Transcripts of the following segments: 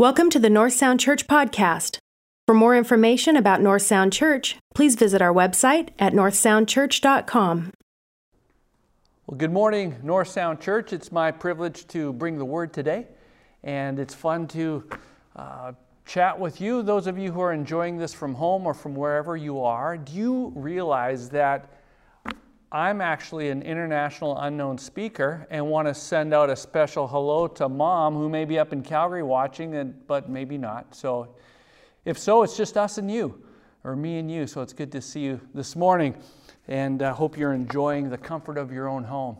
Welcome to the North Sound Church podcast. For more information about North Sound Church, please visit our website at northsoundchurch.com. Well, good morning, North Sound Church. It's my privilege to bring the word today, and it's fun to uh, chat with you. Those of you who are enjoying this from home or from wherever you are, do you realize that I'm actually an international unknown speaker and want to send out a special hello to mom who may be up in Calgary watching, and, but maybe not. So, if so, it's just us and you, or me and you. So, it's good to see you this morning, and I uh, hope you're enjoying the comfort of your own home.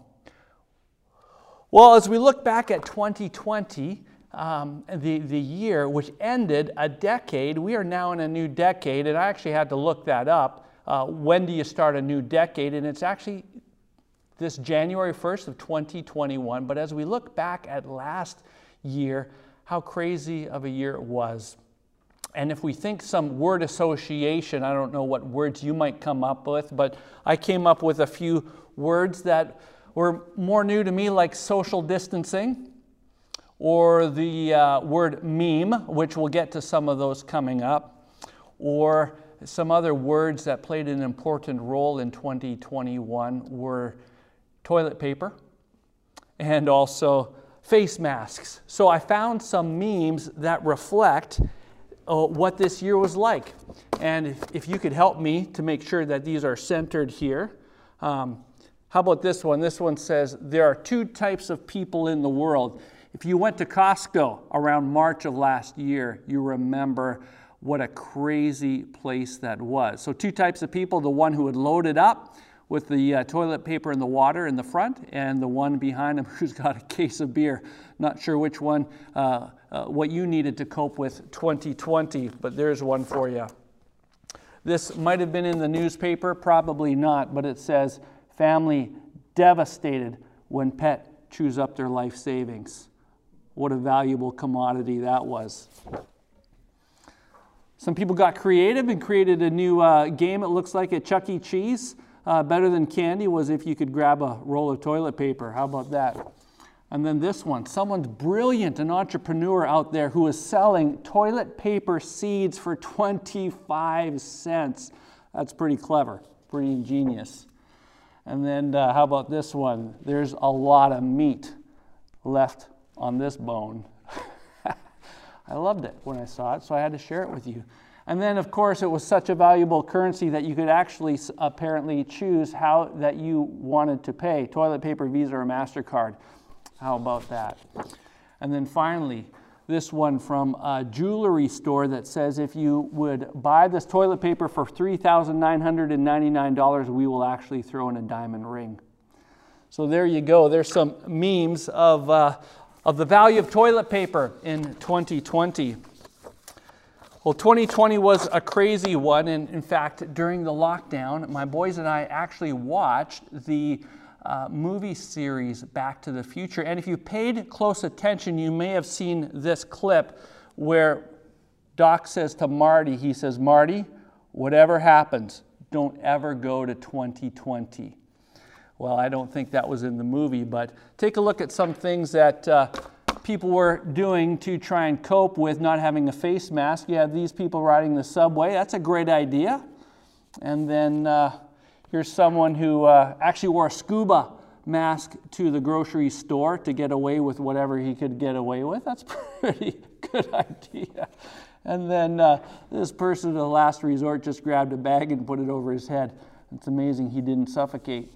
Well, as we look back at 2020, um, the, the year which ended a decade, we are now in a new decade, and I actually had to look that up uh, when do you start a new decade? And it's actually this January 1st of 2021. But as we look back at last year, how crazy of a year it was. And if we think some word association, I don't know what words you might come up with, but I came up with a few words that were more new to me, like social distancing, or the uh, word meme, which we'll get to some of those coming up, or some other words that played an important role in 2021 were toilet paper and also face masks. So I found some memes that reflect uh, what this year was like. And if, if, you could help me to make sure that these are centered here. Um, how about this one? This one says there are two types of people in the world. If you went to Costco around March of last year, you remember what a crazy place that was. So, two types of people the one who had loaded up with the uh, toilet paper and the water in the front, and the one behind him who's got a case of beer. Not sure which one, uh, uh, what you needed to cope with 2020, but there's one for you. This might have been in the newspaper, probably not, but it says family devastated when pet chews up their life savings. What a valuable commodity that was. Some people got creative and created a new uh, game, it looks like at Chuck E. Cheese. Uh, better than candy was if you could grab a roll of toilet paper. How about that? And then this one someone's brilliant, an entrepreneur out there who is selling toilet paper seeds for 25 cents. That's pretty clever, pretty ingenious. And then uh, how about this one? There's a lot of meat left on this bone. I loved it when I saw it, so I had to share it with you. And then, of course, it was such a valuable currency that you could actually apparently choose how that you wanted to pay toilet paper, Visa, or MasterCard. How about that? And then finally, this one from a jewelry store that says if you would buy this toilet paper for $3,999, we will actually throw in a diamond ring. So there you go. There's some memes of, uh, of the value of toilet paper in 2020. Well, 2020 was a crazy one, and in fact, during the lockdown, my boys and I actually watched the uh, movie series Back to the Future. And if you paid close attention, you may have seen this clip where Doc says to Marty, he says, Marty, whatever happens, don't ever go to 2020. Well, I don't think that was in the movie, but take a look at some things that uh, people were doing to try and cope with not having a face mask. You have these people riding the subway. That's a great idea. And then uh, here's someone who uh, actually wore a scuba mask to the grocery store to get away with whatever he could get away with. That's pretty good idea. And then uh, this person, at the last resort, just grabbed a bag and put it over his head. It's amazing he didn't suffocate.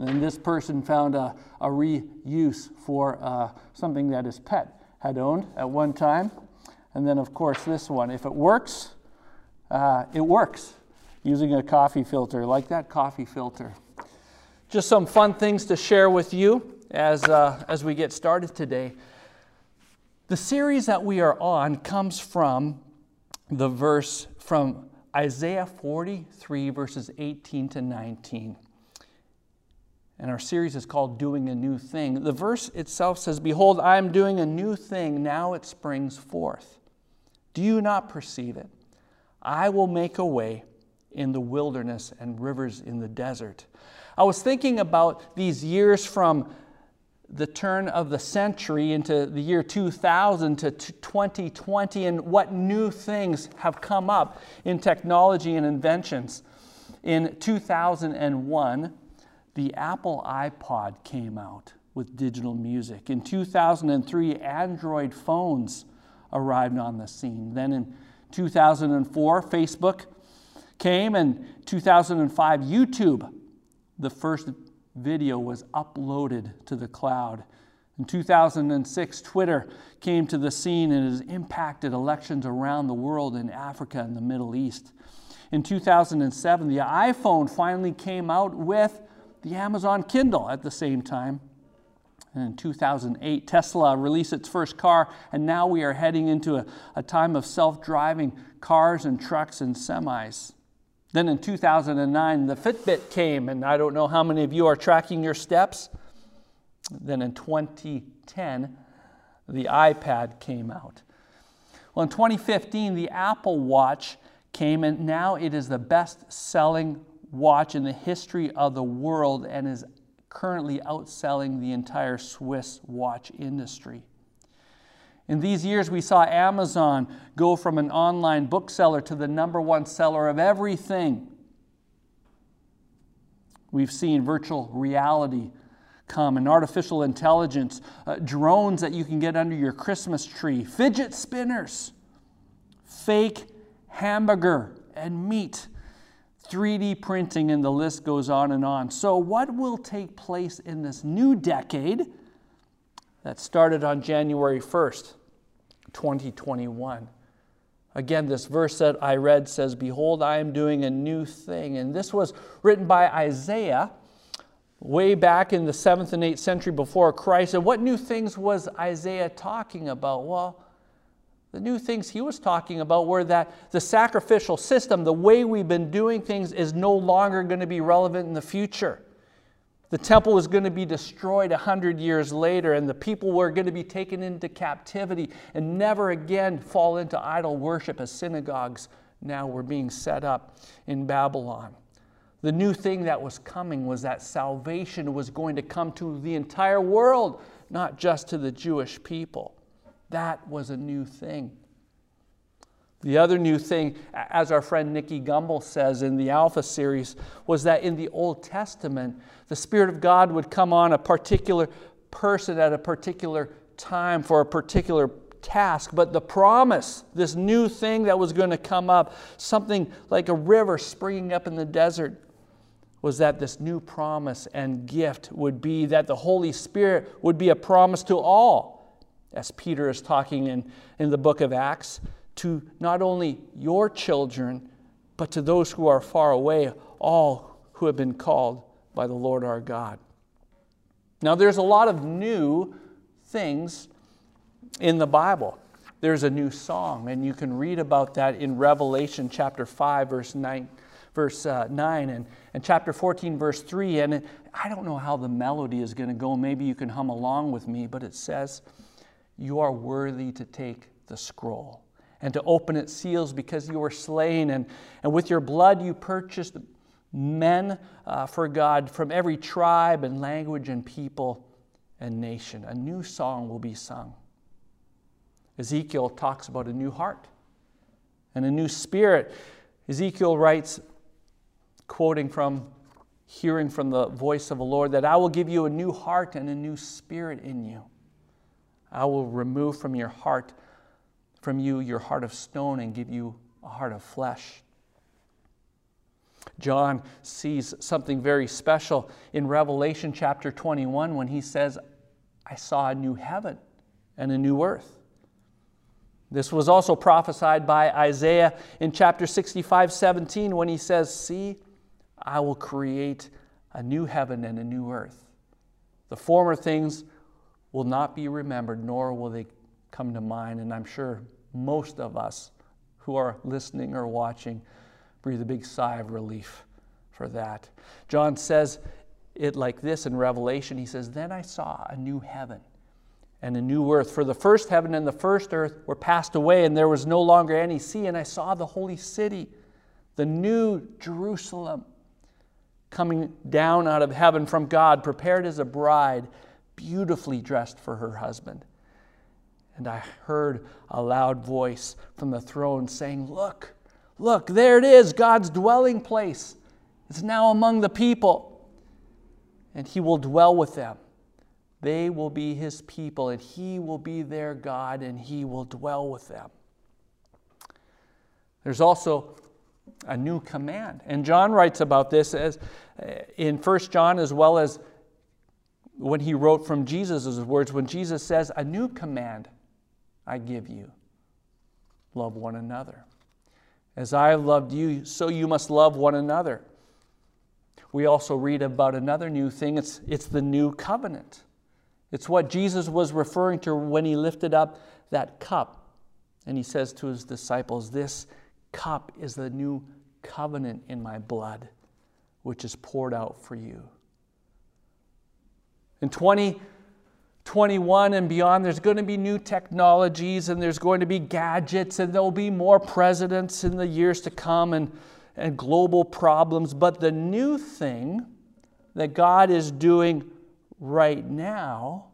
And this person found a, a reuse for uh, something that his pet had owned at one time. And then, of course, this one. If it works, uh, it works using a coffee filter, like that coffee filter. Just some fun things to share with you as, uh, as we get started today. The series that we are on comes from the verse from Isaiah 43, verses 18 to 19 and our series is called Doing a New Thing. The verse itself says, Behold, I am doing a new thing, now it springs forth. Do you not perceive it? I will make a way in the wilderness and rivers in the desert. I was thinking about these years from the turn of the century into the year 2000 to 2020 and what new things have come up in technology and inventions. In 2001, the Apple iPod came out with digital music. In 2003, Android phones arrived on the scene. Then in 2004, Facebook came, and 2005, YouTube, the first video was uploaded to the cloud. In 2006, Twitter came to the scene and has impacted elections around the world in Africa and the Middle East. In 2007, the iPhone finally came out with the Amazon Kindle at the same time. And in 2008, Tesla released its first car, and now we are heading into a, a time of self driving cars and trucks and semis. Then in 2009, the Fitbit came, and I don't know how many of you are tracking your steps. Then in 2010, the iPad came out. Well, in 2015, the Apple Watch came, and now it is the best selling watch in the history of the world and is currently outselling the entire Swiss watch industry. In these years, we saw Amazon go from an online bookseller to the number one seller of everything. We've seen virtual reality come and artificial intelligence, uh, drones that you can get under your Christmas tree, fidget spinners, fake hamburger and meat, 3D printing, and the list goes on and on. So, what will take place in this new decade that started on January 1st? 2021. Again, this verse that I read says, Behold, I am doing a new thing. And this was written by Isaiah way back in the 7th and 8th century before Christ. And what new things was Isaiah talking about? Well, the new things he was talking about were that the sacrificial system, the way we've been doing things, is no longer going to be relevant in the future. The temple was going to be destroyed a hundred years later, and the people were going to be taken into captivity and never again fall into idol worship as synagogues now were being set up in Babylon. The new thing that was coming was that salvation was going to come to the entire world, not just to the Jewish people. That was a new thing. The other new thing, as our friend Nicky Gumbel says in the Alpha series, was that in the Old Testament, the Spirit of God would come on a particular person at a particular time for a particular task. But the promise, this new thing that was going to come up, something like a river springing up in the desert, was that this new promise and gift would be that the Holy Spirit would be a promise to all, as Peter is talking in, in the book of Acts to not only your children, but to those who are far away, all who have been called by the Lord our God. Now, there's a lot of new things in the Bible. There's a new song, and you can read about that in Revelation chapter 5, verse 9, verse, uh, 9 and, and chapter 14, verse 3. And it, I don't know how the melody is going to go. Maybe you can hum along with me, but it says, You are worthy to take the scroll and to open its seals because you were slain. And, and with your blood you purchased men uh, for God from every tribe and language and people and nation. A new song will be sung. Ezekiel talks about a new heart and a new spirit. Ezekiel writes, quoting from hearing from the voice of the Lord, that I will give you a new heart and a new spirit in you. I will remove from your heart from you your heart of stone and give you a heart of flesh. John sees something very special in Revelation chapter 21 when he says, I saw a new heaven and a new earth. This was also prophesied by Isaiah in chapter 65, 17, when he says, See, I will create a new heaven and a new earth. The former things will not be remembered, nor will they come to mind, and I'm sure most of us who are listening or watching breathe a big sigh of relief for that. John says it like this in Revelation. He says, Then I saw a new heaven and a new earth. For the first heaven and the first earth were passed away, and there was no longer any sea. And I saw the holy city, the new Jerusalem, coming down out of heaven from God, prepared as a bride beautifully dressed for her husband. And I heard a loud voice from the throne saying, Look, look, there it is, God's dwelling place. It's now among the people, and he will dwell with them. They will be his people, and he will be their God, and he will dwell with them. There's also a new command. And John writes about this as uh, in 1 John as well as when he wrote from Jesus' words, when Jesus says, A new command I give you love one another. As I have loved you, so you must love one another. We also read about another new thing it's, it's the new covenant. It's what Jesus was referring to when he lifted up that cup. And he says to his disciples, This cup is the new covenant in my blood, which is poured out for you. In 2021 and beyond, there's going to be new technologies and there's going to be gadgets and there'll be more presidents in the years to come and, and global problems. But the new thing that God is doing right now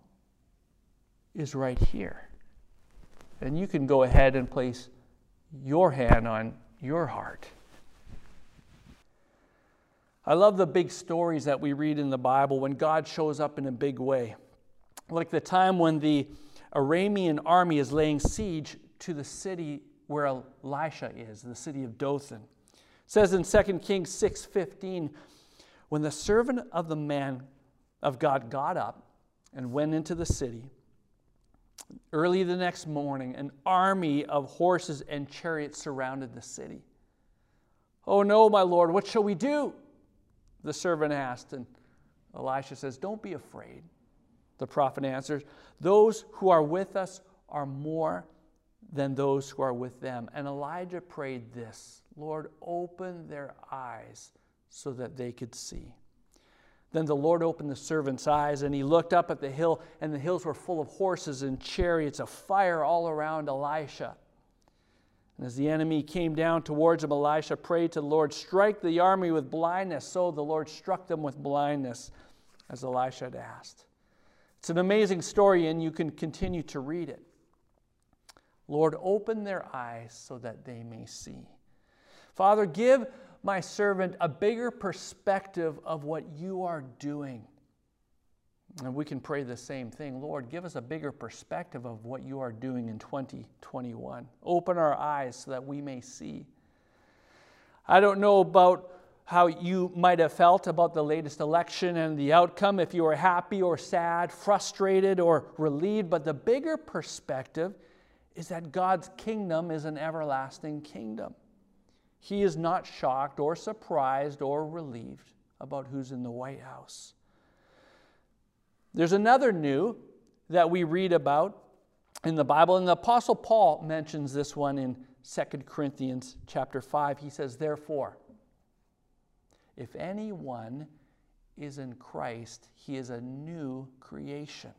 is right here. And you can go ahead and place your hand on your heart. I love the big stories that we read in the Bible when God shows up in a big way. Like the time when the Aramean army is laying siege to the city where Elisha is, the city of Dothan. It says in 2 Kings 6:15, when the servant of the man of God got up and went into the city, early the next morning, an army of horses and chariots surrounded the city. Oh no, my Lord, what shall we do? The servant asked. And Elisha says, Don't be afraid. The prophet answers, Those who are with us are more than those who are with them. And Elijah prayed this Lord, open their eyes so that they could see. Then the Lord opened the servant's eyes, and he looked up at the hill, and the hills were full of horses and chariots, of fire all around Elisha. And as the enemy came down towards him, Elisha prayed to the Lord, Strike the army with blindness. So the Lord struck them with blindness, as Elisha had asked. It's an amazing story, and you can continue to read it. Lord, open their eyes so that they may see. Father, give my servant a bigger perspective of what you are doing. And we can pray the same thing. Lord, give us a bigger perspective of what you are doing in 2021. Open our eyes so that we may see. I don't know about how you might have felt about the latest election and the outcome, if you were happy or sad, frustrated or relieved, but the bigger perspective is that God's kingdom is an everlasting kingdom. He is not shocked or surprised or relieved about who's in the White House. There's another new that we read about in the Bible, and the Apostle Paul mentions this one in 2 Corinthians chapter 5. He says, Therefore, if anyone is in Christ, he is a new creation.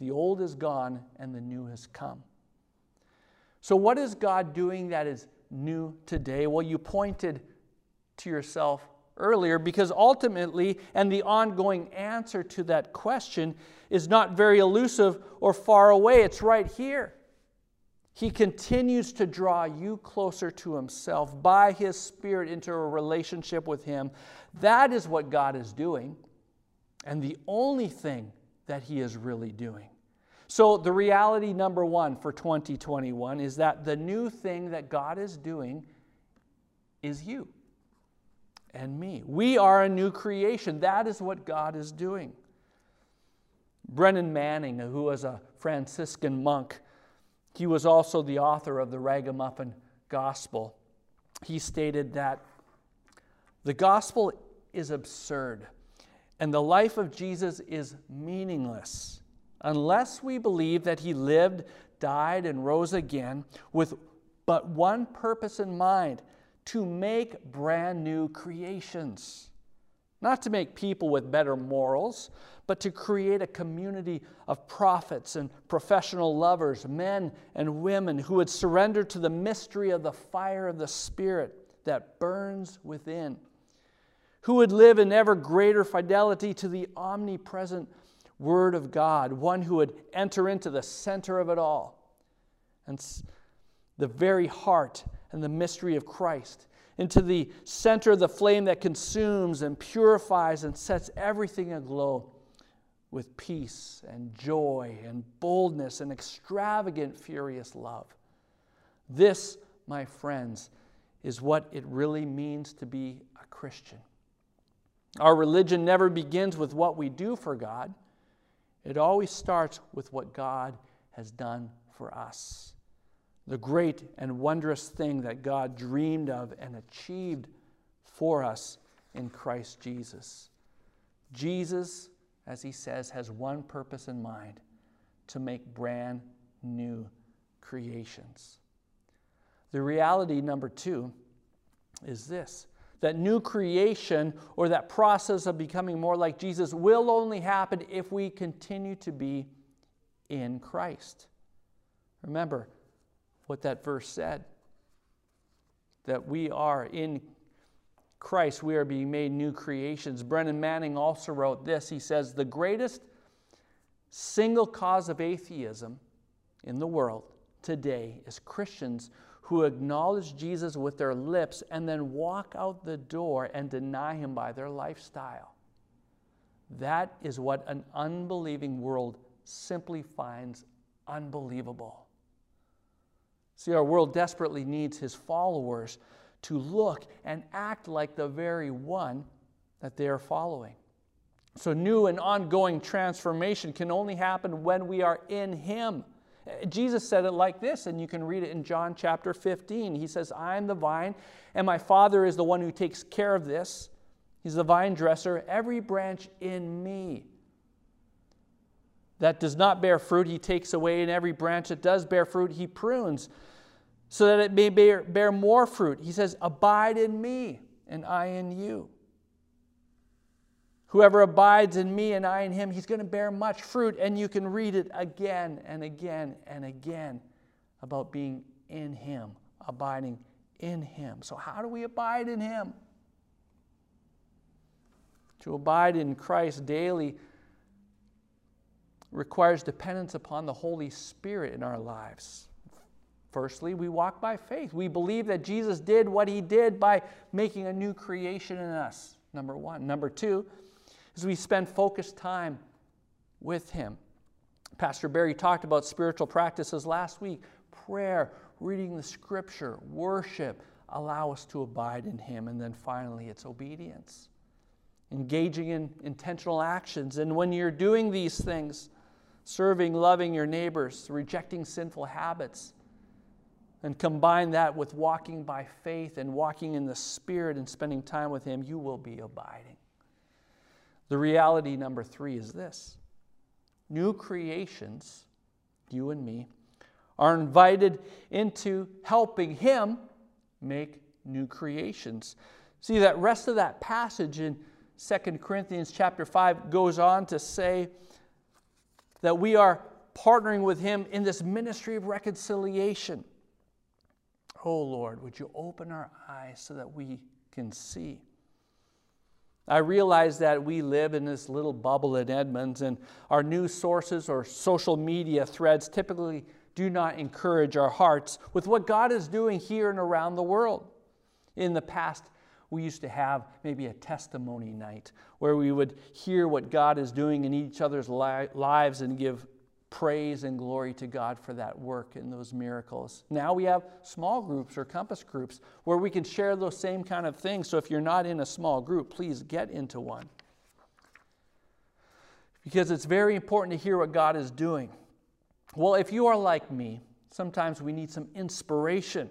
The old is gone and the new has come. So, what is God doing that is new today? Well, you pointed to yourself earlier because ultimately, and the ongoing answer to that question is not very elusive or far away. It's right here. He continues to draw you closer to Himself by His Spirit into a relationship with Him. That is what God is doing, and the only thing that He is really doing. So, the reality number one for 2021 is that the new thing that God is doing is you and me. We are a new creation. That is what God is doing. Brennan Manning, who was a Franciscan monk, he was also the author of the Ragamuffin Gospel. He stated that the gospel is absurd and the life of Jesus is meaningless unless we believe that he lived, died, and rose again with but one purpose in mind to make brand new creations. Not to make people with better morals, but to create a community of prophets and professional lovers, men and women who would surrender to the mystery of the fire of the Spirit that burns within, who would live in ever greater fidelity to the omnipresent Word of God, one who would enter into the center of it all and the very heart and the mystery of Christ, into the center of the flame that consumes and purifies and sets everything aglow with peace and joy and boldness and extravagant, furious love. This, my friends, is what it really means to be a Christian. Our religion never begins with what we do for God, it always starts with what God has done for us. The great and wondrous thing that God dreamed of and achieved for us in Christ Jesus. Jesus, as he says, has one purpose in mind to make brand new creations. The reality, number two, is this that new creation or that process of becoming more like Jesus will only happen if we continue to be in Christ. Remember what that verse said that we are in Christ, we are being made new creations. Brennan Manning also wrote this. He says, The greatest single cause of atheism in the world today is Christians who acknowledge Jesus with their lips and then walk out the door and deny him by their lifestyle. That is what an unbelieving world simply finds unbelievable. See, our world desperately needs his followers to look and act like the very one that they are following. So, new and ongoing transformation can only happen when we are in him. Jesus said it like this, and you can read it in John chapter 15. He says, I am the vine, and my Father is the one who takes care of this. He's the vine dresser. Every branch in me that does not bear fruit, he takes away, and every branch that does bear fruit, he prunes, so that it may bear, bear more fruit. He says, Abide in me, and I in you. Whoever abides in me and I in him, he's going to bear much fruit. And you can read it again and again and again about being in him, abiding in him. So, how do we abide in him? To abide in Christ daily requires dependence upon the Holy Spirit in our lives. Firstly, we walk by faith. We believe that Jesus did what he did by making a new creation in us, number one. Number two, as we spend focused time with Him. Pastor Barry talked about spiritual practices last week prayer, reading the scripture, worship, allow us to abide in Him. And then finally, it's obedience, engaging in intentional actions. And when you're doing these things, serving, loving your neighbors, rejecting sinful habits, and combine that with walking by faith and walking in the Spirit and spending time with Him, you will be abiding. The reality number three is this new creations, you and me, are invited into helping Him make new creations. See, that rest of that passage in 2 Corinthians chapter 5 goes on to say that we are partnering with Him in this ministry of reconciliation. Oh Lord, would you open our eyes so that we can see? I realize that we live in this little bubble in Edmonds, and our news sources or social media threads typically do not encourage our hearts with what God is doing here and around the world. In the past, we used to have maybe a testimony night where we would hear what God is doing in each other's li- lives and give praise and glory to God for that work and those miracles. Now we have small groups or compass groups where we can share those same kind of things. So if you're not in a small group, please get into one. Because it's very important to hear what God is doing. Well, if you are like me, sometimes we need some inspiration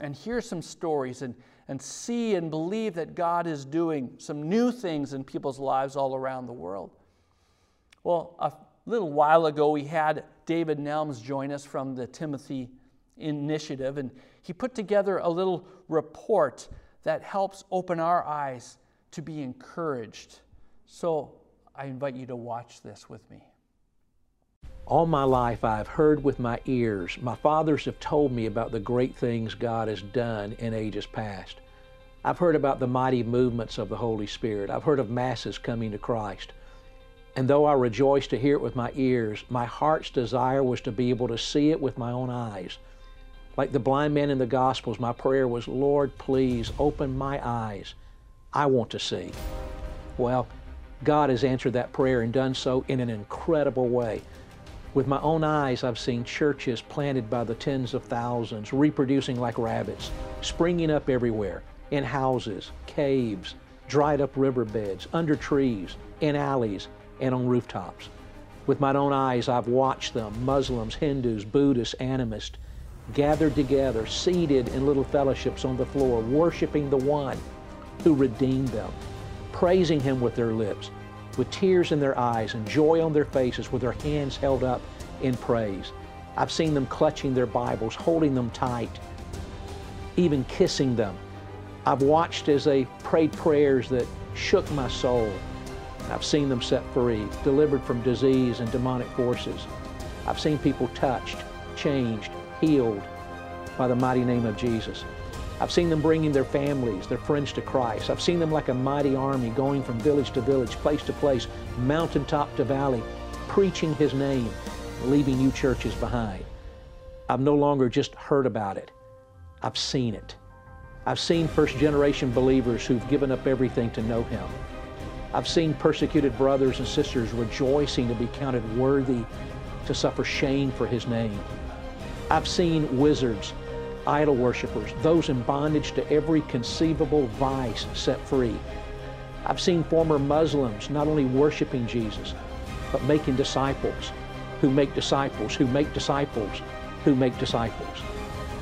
and hear some stories and, and see and believe that God is doing some new things in people's lives all around the world. Well, a little while ago, we had David Nelms join us from the Timothy Initiative, and he put together a little report that helps open our eyes to be encouraged. So I invite you to watch this with me. All my life, I've heard with my ears. My fathers have told me about the great things God has done in ages past. I've heard about the mighty movements of the Holy Spirit. I've heard of masses coming to Christ. And though I rejoiced to hear it with my ears, my heart's desire was to be able to see it with my own eyes. Like the blind man in the Gospels, my prayer was, Lord, please open my eyes. I want to see. Well, God has answered that prayer and done so in an incredible way. With my own eyes, I've seen churches planted by the tens of thousands, reproducing like rabbits, springing up everywhere, in houses, caves, dried up riverbeds, under trees, in alleys, and on rooftops. With my own eyes, I've watched them, Muslims, Hindus, Buddhists, animists, gathered together, seated in little fellowships on the floor, worshiping the one who redeemed them, praising Him with their lips, with tears in their eyes and joy on their faces, with their hands held up in praise. I've seen them clutching their Bibles, holding them tight, even kissing them. I've watched as they prayed prayers that shook my soul. I've seen them set free, delivered from disease and demonic forces. I've seen people touched, changed, healed by the mighty name of Jesus. I've seen them bringing their families, their friends to Christ. I've seen them like a mighty army going from village to village, place to place, mountaintop to valley, preaching His name, leaving you churches behind. I've no longer just heard about it, I've seen it. I've seen first generation believers who've given up everything to know Him. I've seen persecuted brothers and sisters rejoicing to be counted worthy to suffer shame for His name. I've seen wizards idol worshippers, those in bondage to every conceivable vice set free. I've seen former Muslims not only worshiping Jesus, but making disciples who make disciples, who make disciples, who make disciples.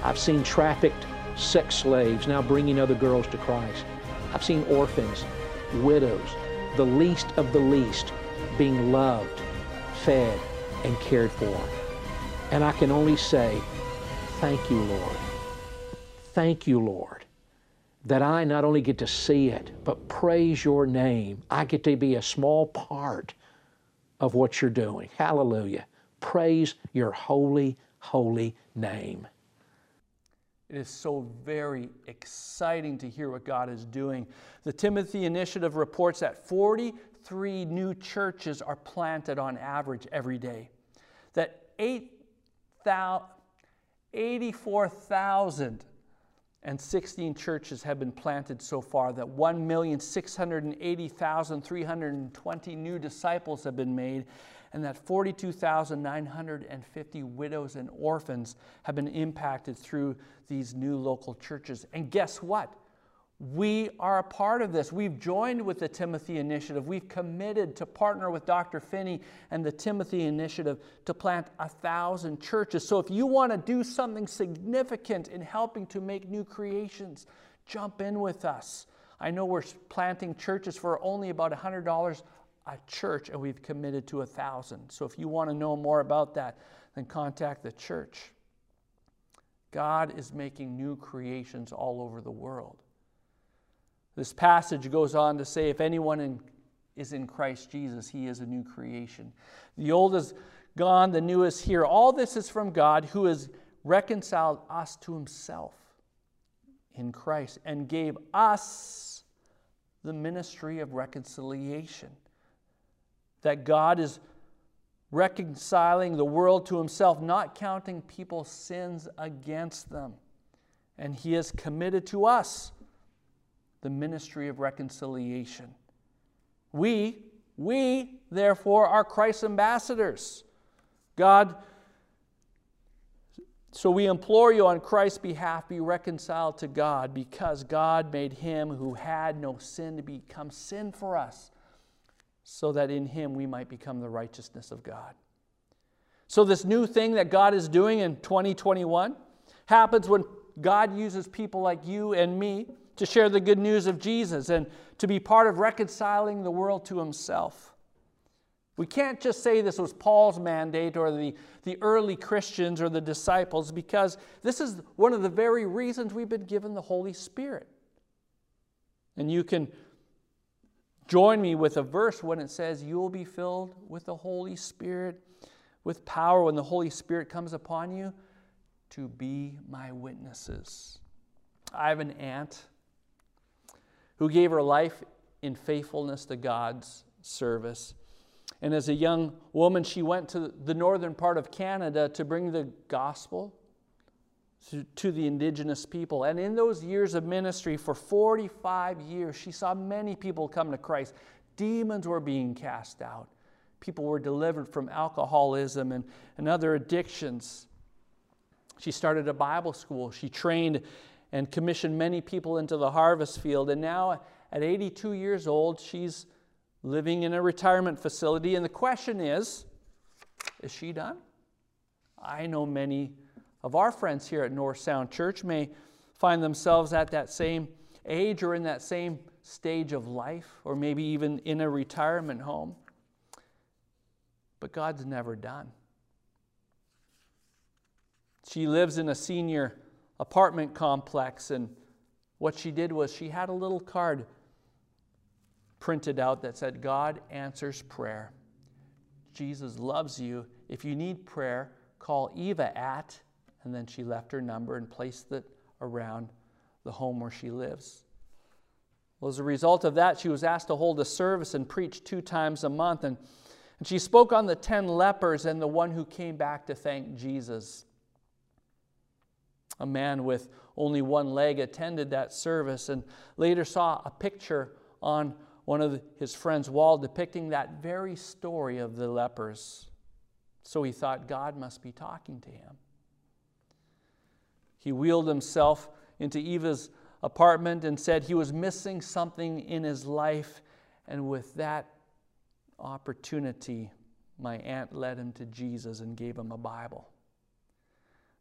I've seen trafficked sex slaves now bringing other girls to Christ. I've seen orphans, widows, the least of the least being loved, fed, and cared for. And I can only say, thank you, Lord. Thank you, Lord, that I not only get to see it, but praise your name. I get to be a small part of what you're doing. Hallelujah. Praise your holy, holy name. It is so very exciting to hear what God is doing. The Timothy Initiative reports that 43 new churches are planted on average every day. That 84,000 and 16 churches have been planted so far, that 1,680,320 new disciples have been made, and that 42,950 widows and orphans have been impacted through these new local churches. And guess what? We are a part of this. We've joined with the Timothy Initiative. We've committed to partner with Dr. Finney and the Timothy Initiative to plant a thousand churches. So if you want to do something significant in helping to make new creations, jump in with us. I know we're planting churches for only about $100 a church, and we've committed to a thousand. So if you want to know more about that, then contact the church. God is making new creations all over the world. This passage goes on to say, if anyone in, is in Christ Jesus, he is a new creation. The old is gone, the new is here. All this is from God who has reconciled us to himself in Christ and gave us the ministry of reconciliation. That God is reconciling the world to himself, not counting people's sins against them. And he has committed to us the ministry of reconciliation. We, we, therefore, are Christ's ambassadors. God, so we implore you on Christ's behalf, be reconciled to God, because God made him who had no sin to become sin for us, so that in him we might become the righteousness of God. So, this new thing that God is doing in 2021 happens when God uses people like you and me to share the good news of Jesus and to be part of reconciling the world to himself. We can't just say this was Paul's mandate or the, the early Christians or the disciples because this is one of the very reasons we've been given the Holy Spirit. And you can join me with a verse when it says, You will be filled with the Holy Spirit, with power when the Holy Spirit comes upon you to be my witnesses. I have an aunt who gave her life in faithfulness to God's service. And as a young woman, she went to the northern part of Canada to bring the gospel to, the indigenous people. And in those years of ministry, for 45 years, she saw many people come to Christ. Demons were being cast out, people were delivered from alcoholism and, and other addictions. She started a Bible school. She trained and commissioned many people into the harvest field. And now, at 82 years old, she's living in a retirement facility. And the question is is she done? I know many of our friends here at North Sound Church may find themselves at that same age or in that same stage of life, or maybe even in a retirement home. But God's never done. She lives in a senior apartment complex, and what she did was she had a little card printed out that said, God answers prayer. Jesus loves you. If you need prayer, call Eva at, and then she left her number and placed it around the home where she lives. Well, as a result of that, she was asked to hold a service and preach two times a month. And, and she spoke on the ten lepers and the one who came back to thank Jesus. A man with only one leg attended that service and later saw a picture on one of his friend's wall depicting that very story of the lepers. So he thought God must be talking to him. He wheeled himself into Eva's apartment and said he was missing something in his life. And with that opportunity, my aunt led him to Jesus and gave him a Bible.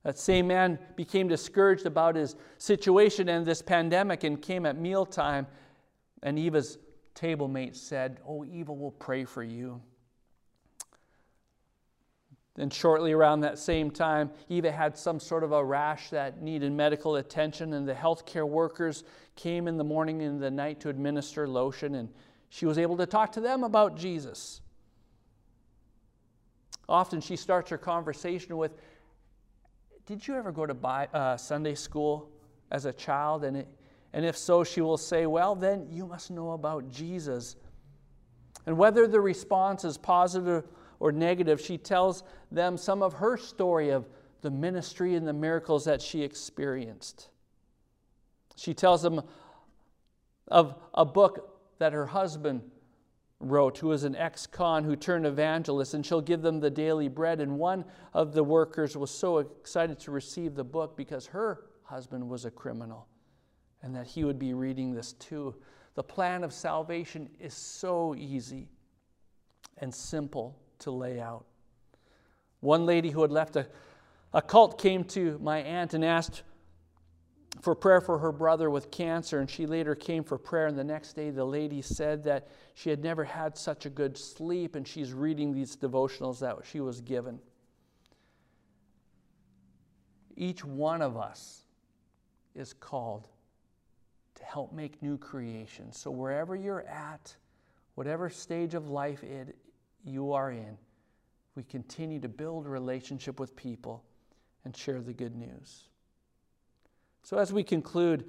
That same man became discouraged about his situation and this pandemic and came at mealtime, and Eva's table mate said, Oh, Eva will pray for you. Then, shortly around that same time, Eva had some sort of a rash that needed medical attention, and the healthcare workers came in the morning and the night to administer lotion, and she was able to talk to them about Jesus. Often she starts her conversation with, Did you ever go to uh, Sunday school as a child? And it, and if so, she will say, Well, then you must know about Jesus. And whether the response is positive or negative, she tells them some of her story of the ministry and the miracles that she experienced. She tells them of a book that her husband wrote, who was an ex con who turned evangelist, and she'll give them the daily bread. And one of the workers was so excited to receive the book because her husband was a criminal and that he would be reading this too. The plan of salvation is so easy and simple to lay out. One lady who had left a, a cult came to my aunt and asked for prayer for her brother with cancer, and she later came for prayer. And the next day, the lady said that she had never had such a good sleep, and she's reading these devotionals that she was given. Each one of us is called to help make new creations. So, wherever you're at, whatever stage of life it, you are in, we continue to build relationship with people and share the good news. So, as we conclude